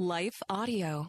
Life Audio.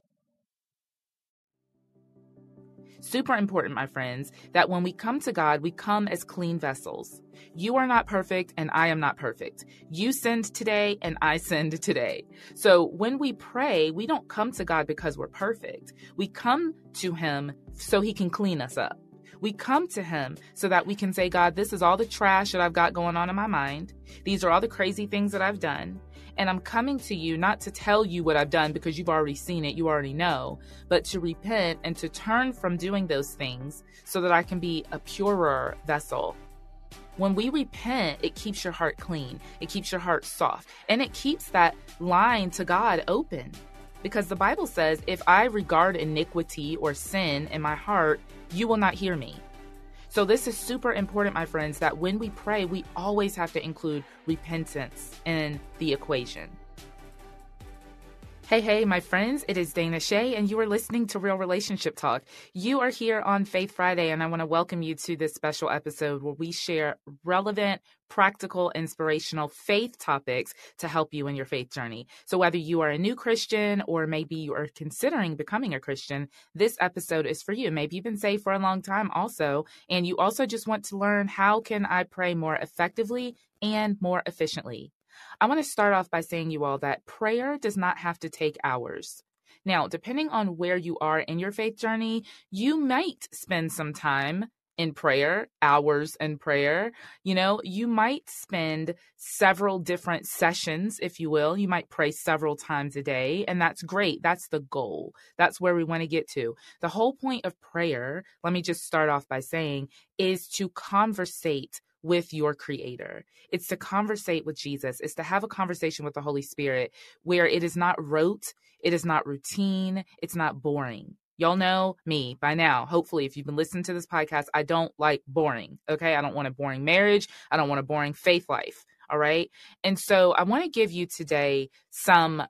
Super important, my friends, that when we come to God, we come as clean vessels. You are not perfect, and I am not perfect. You sinned today, and I sinned today. So when we pray, we don't come to God because we're perfect. We come to Him so He can clean us up. We come to Him so that we can say, God, this is all the trash that I've got going on in my mind. These are all the crazy things that I've done. And I'm coming to you not to tell you what I've done because you've already seen it, you already know, but to repent and to turn from doing those things so that I can be a purer vessel. When we repent, it keeps your heart clean, it keeps your heart soft, and it keeps that line to God open. Because the Bible says, if I regard iniquity or sin in my heart, you will not hear me. So, this is super important, my friends, that when we pray, we always have to include repentance in the equation. Hey, hey, my friends, it is Dana Che, and you are listening to Real Relationship Talk. You are here on Faith Friday, and I want to welcome you to this special episode where we share relevant, practical, inspirational faith topics to help you in your faith journey. So, whether you are a new Christian or maybe you are considering becoming a Christian, this episode is for you. Maybe you've been saved for a long time also, and you also just want to learn how can I pray more effectively and more efficiently. I want to start off by saying, you all, that prayer does not have to take hours. Now, depending on where you are in your faith journey, you might spend some time in prayer, hours in prayer. You know, you might spend several different sessions, if you will. You might pray several times a day, and that's great. That's the goal. That's where we want to get to. The whole point of prayer, let me just start off by saying, is to conversate with your creator. It's to conversate with Jesus. It's to have a conversation with the Holy Spirit where it is not rote, it is not routine, it's not boring. Y'all know me by now. Hopefully, if you've been listening to this podcast, I don't like boring. Okay. I don't want a boring marriage. I don't want a boring faith life. All right. And so I want to give you today some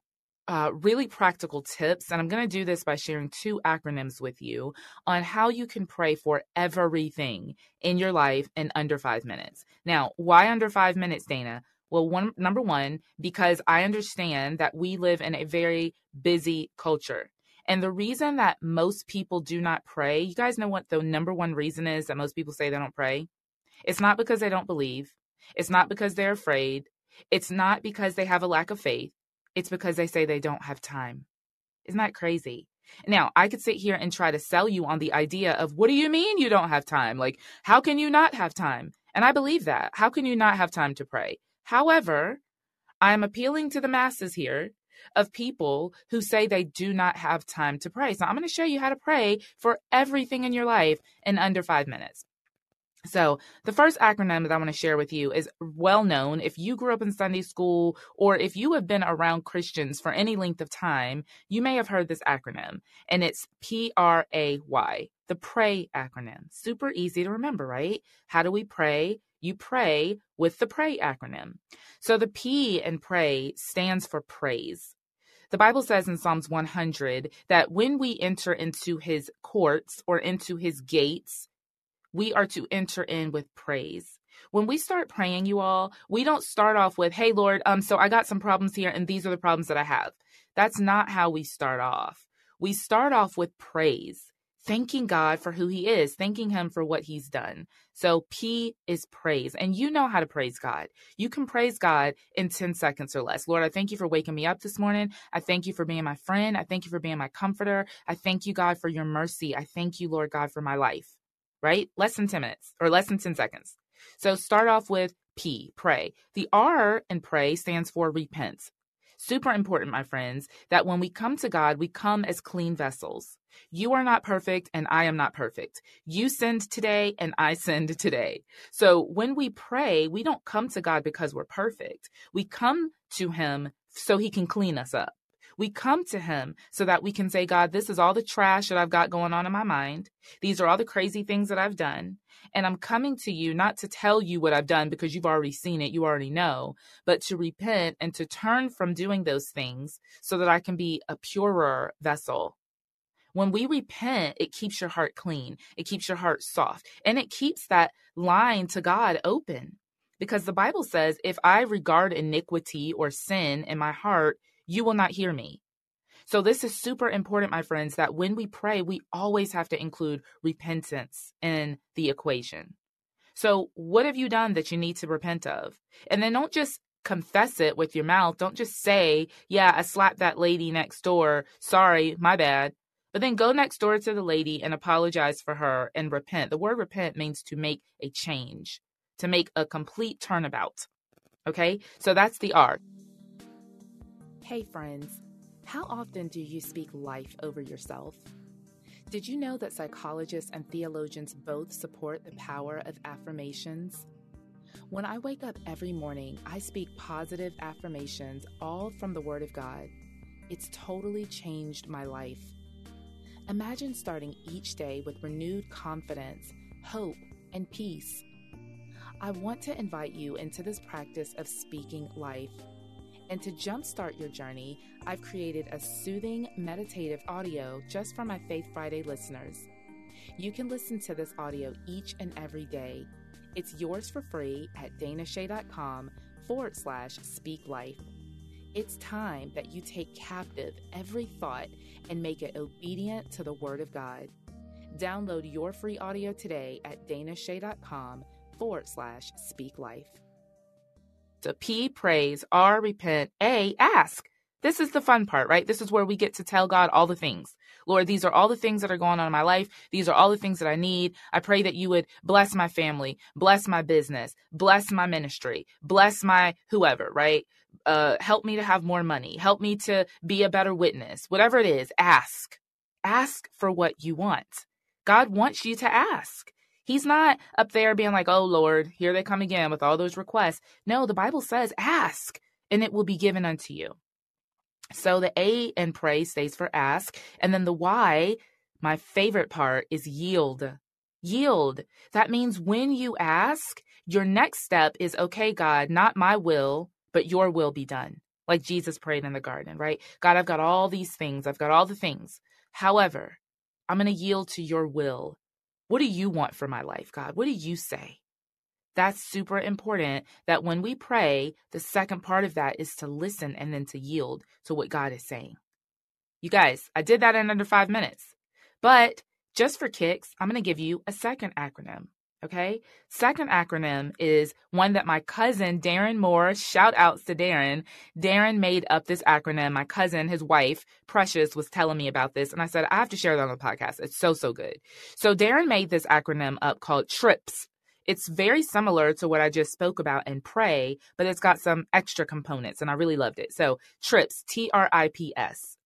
uh, really practical tips. And I'm going to do this by sharing two acronyms with you on how you can pray for everything in your life in under five minutes. Now, why under five minutes, Dana? Well, one number one, because I understand that we live in a very busy culture. And the reason that most people do not pray, you guys know what the number one reason is that most people say they don't pray? It's not because they don't believe. It's not because they're afraid. It's not because they have a lack of faith. It's because they say they don't have time. Isn't that crazy? Now, I could sit here and try to sell you on the idea of what do you mean you don't have time? Like, how can you not have time? And I believe that. How can you not have time to pray? However, I'm appealing to the masses here of people who say they do not have time to pray. So I'm going to show you how to pray for everything in your life in under five minutes. So, the first acronym that I want to share with you is well known. If you grew up in Sunday school or if you have been around Christians for any length of time, you may have heard this acronym, and it's P R A Y, the PRAY acronym. Super easy to remember, right? How do we pray? You pray with the PRAY acronym. So, the P in pray stands for praise. The Bible says in Psalms 100 that when we enter into his courts or into his gates, we are to enter in with praise. When we start praying, you all, we don't start off with, hey, Lord, um, so I got some problems here, and these are the problems that I have. That's not how we start off. We start off with praise, thanking God for who He is, thanking Him for what He's done. So P is praise. And you know how to praise God. You can praise God in 10 seconds or less. Lord, I thank you for waking me up this morning. I thank you for being my friend. I thank you for being my comforter. I thank you, God, for your mercy. I thank you, Lord God, for my life right? Less than 10 minutes or less than 10 seconds. So start off with P, pray. The R in pray stands for repent. Super important, my friends, that when we come to God, we come as clean vessels. You are not perfect and I am not perfect. You sinned today and I sinned today. So when we pray, we don't come to God because we're perfect. We come to Him so He can clean us up. We come to Him so that we can say, God, this is all the trash that I've got going on in my mind. These are all the crazy things that I've done. And I'm coming to you not to tell you what I've done because you've already seen it, you already know, but to repent and to turn from doing those things so that I can be a purer vessel. When we repent, it keeps your heart clean, it keeps your heart soft, and it keeps that line to God open. Because the Bible says, if I regard iniquity or sin in my heart, you will not hear me. So, this is super important, my friends, that when we pray, we always have to include repentance in the equation. So, what have you done that you need to repent of? And then don't just confess it with your mouth. Don't just say, Yeah, I slapped that lady next door. Sorry, my bad. But then go next door to the lady and apologize for her and repent. The word repent means to make a change, to make a complete turnabout. Okay? So that's the R. Hey, friends. How often do you speak life over yourself? Did you know that psychologists and theologians both support the power of affirmations? When I wake up every morning, I speak positive affirmations, all from the Word of God. It's totally changed my life. Imagine starting each day with renewed confidence, hope, and peace. I want to invite you into this practice of speaking life. And to jumpstart your journey, I've created a soothing meditative audio just for my Faith Friday listeners. You can listen to this audio each and every day. It's yours for free at danache.com forward slash speak life. It's time that you take captive every thought and make it obedient to the Word of God. Download your free audio today at danache.com forward slash speak life. So P, praise, R, repent, A, ask. This is the fun part, right? This is where we get to tell God all the things. Lord, these are all the things that are going on in my life. These are all the things that I need. I pray that you would bless my family, bless my business, bless my ministry, bless my whoever, right? Uh, help me to have more money. Help me to be a better witness. Whatever it is, ask. Ask for what you want. God wants you to ask. He's not up there being like, oh Lord, here they come again with all those requests. No, the Bible says, ask and it will be given unto you. So the A in pray stays for ask. And then the Y, my favorite part, is yield. Yield. That means when you ask, your next step is, okay, God, not my will, but your will be done. Like Jesus prayed in the garden, right? God, I've got all these things. I've got all the things. However, I'm going to yield to your will. What do you want for my life, God? What do you say? That's super important that when we pray, the second part of that is to listen and then to yield to what God is saying. You guys, I did that in under five minutes. But just for kicks, I'm going to give you a second acronym. Okay. Second acronym is one that my cousin Darren Moore, shout outs to Darren. Darren made up this acronym. My cousin, his wife, Precious, was telling me about this. And I said, I have to share that on the podcast. It's so, so good. So Darren made this acronym up called TRIPS. It's very similar to what I just spoke about in Pray, but it's got some extra components and I really loved it. So TRIPS, T R I P S.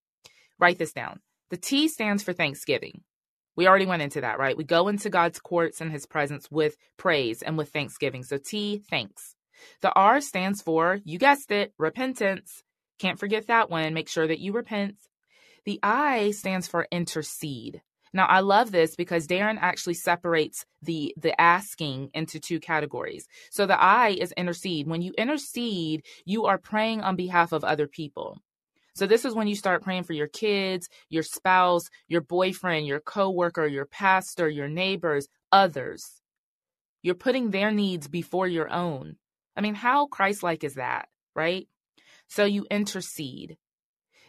Write this down. The T stands for Thanksgiving. We already went into that, right? We go into God's courts and his presence with praise and with thanksgiving. So T, thanks. The R stands for, you guessed it, repentance. Can't forget that one. Make sure that you repent. The I stands for intercede. Now I love this because Darren actually separates the the asking into two categories. So the I is intercede. When you intercede, you are praying on behalf of other people. So this is when you start praying for your kids, your spouse, your boyfriend, your coworker, your pastor, your neighbors, others. You're putting their needs before your own. I mean, how Christ-like is that, right? So you intercede.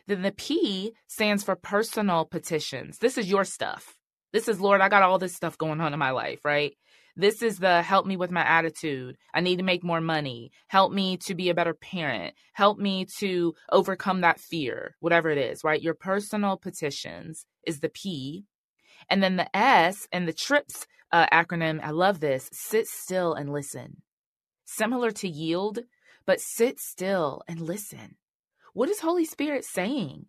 Then the P stands for personal petitions. This is your stuff. This is, Lord, I got all this stuff going on in my life, right? This is the help me with my attitude. I need to make more money. Help me to be a better parent. Help me to overcome that fear, whatever it is, right? Your personal petitions is the P. And then the S and the TRIPS uh, acronym, I love this sit still and listen. Similar to yield, but sit still and listen. What is Holy Spirit saying?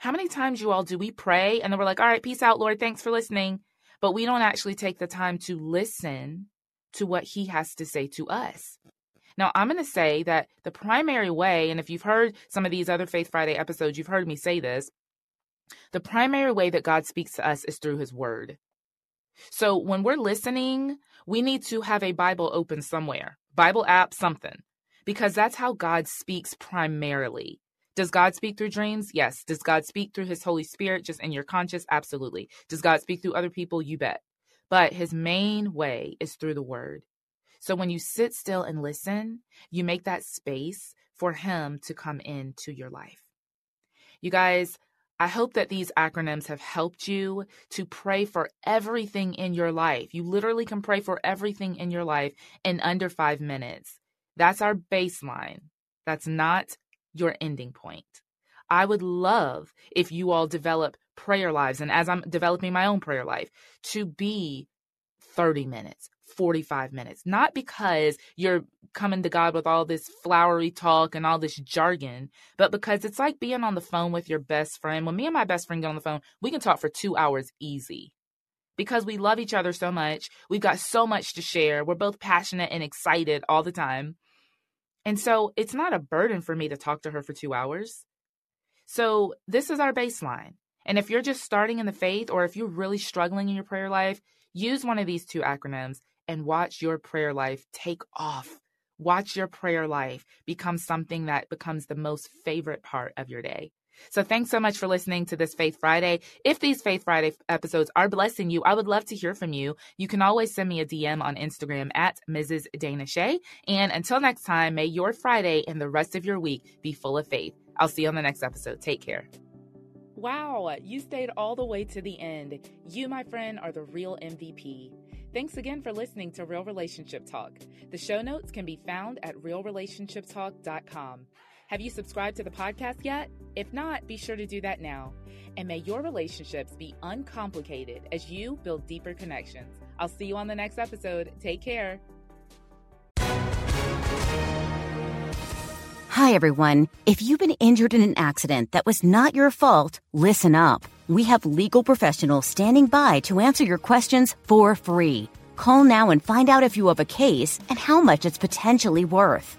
How many times, you all, do we pray and then we're like, all right, peace out, Lord, thanks for listening but we don't actually take the time to listen to what he has to say to us. Now, I'm going to say that the primary way, and if you've heard some of these other Faith Friday episodes, you've heard me say this the primary way that God speaks to us is through his word. So when we're listening, we need to have a Bible open somewhere, Bible app, something, because that's how God speaks primarily. Does God speak through dreams? Yes. Does God speak through his Holy Spirit just in your conscious? Absolutely. Does God speak through other people? You bet. But his main way is through the word. So when you sit still and listen, you make that space for him to come into your life. You guys, I hope that these acronyms have helped you to pray for everything in your life. You literally can pray for everything in your life in under five minutes. That's our baseline. That's not your ending point. I would love if you all develop prayer lives, and as I'm developing my own prayer life, to be 30 minutes, 45 minutes. Not because you're coming to God with all this flowery talk and all this jargon, but because it's like being on the phone with your best friend. When me and my best friend get on the phone, we can talk for two hours easy because we love each other so much. We've got so much to share. We're both passionate and excited all the time. And so it's not a burden for me to talk to her for two hours. So this is our baseline. And if you're just starting in the faith or if you're really struggling in your prayer life, use one of these two acronyms and watch your prayer life take off. Watch your prayer life become something that becomes the most favorite part of your day. So thanks so much for listening to this Faith Friday. If these Faith Friday episodes are blessing you, I would love to hear from you. You can always send me a DM on Instagram at Mrs. Dana Che. And until next time, may your Friday and the rest of your week be full of faith. I'll see you on the next episode. Take care. Wow, you stayed all the way to the end. You, my friend, are the real MVP. Thanks again for listening to Real Relationship Talk. The show notes can be found at realrelationshiptalk.com. Have you subscribed to the podcast yet? If not, be sure to do that now. And may your relationships be uncomplicated as you build deeper connections. I'll see you on the next episode. Take care. Hi, everyone. If you've been injured in an accident that was not your fault, listen up. We have legal professionals standing by to answer your questions for free. Call now and find out if you have a case and how much it's potentially worth.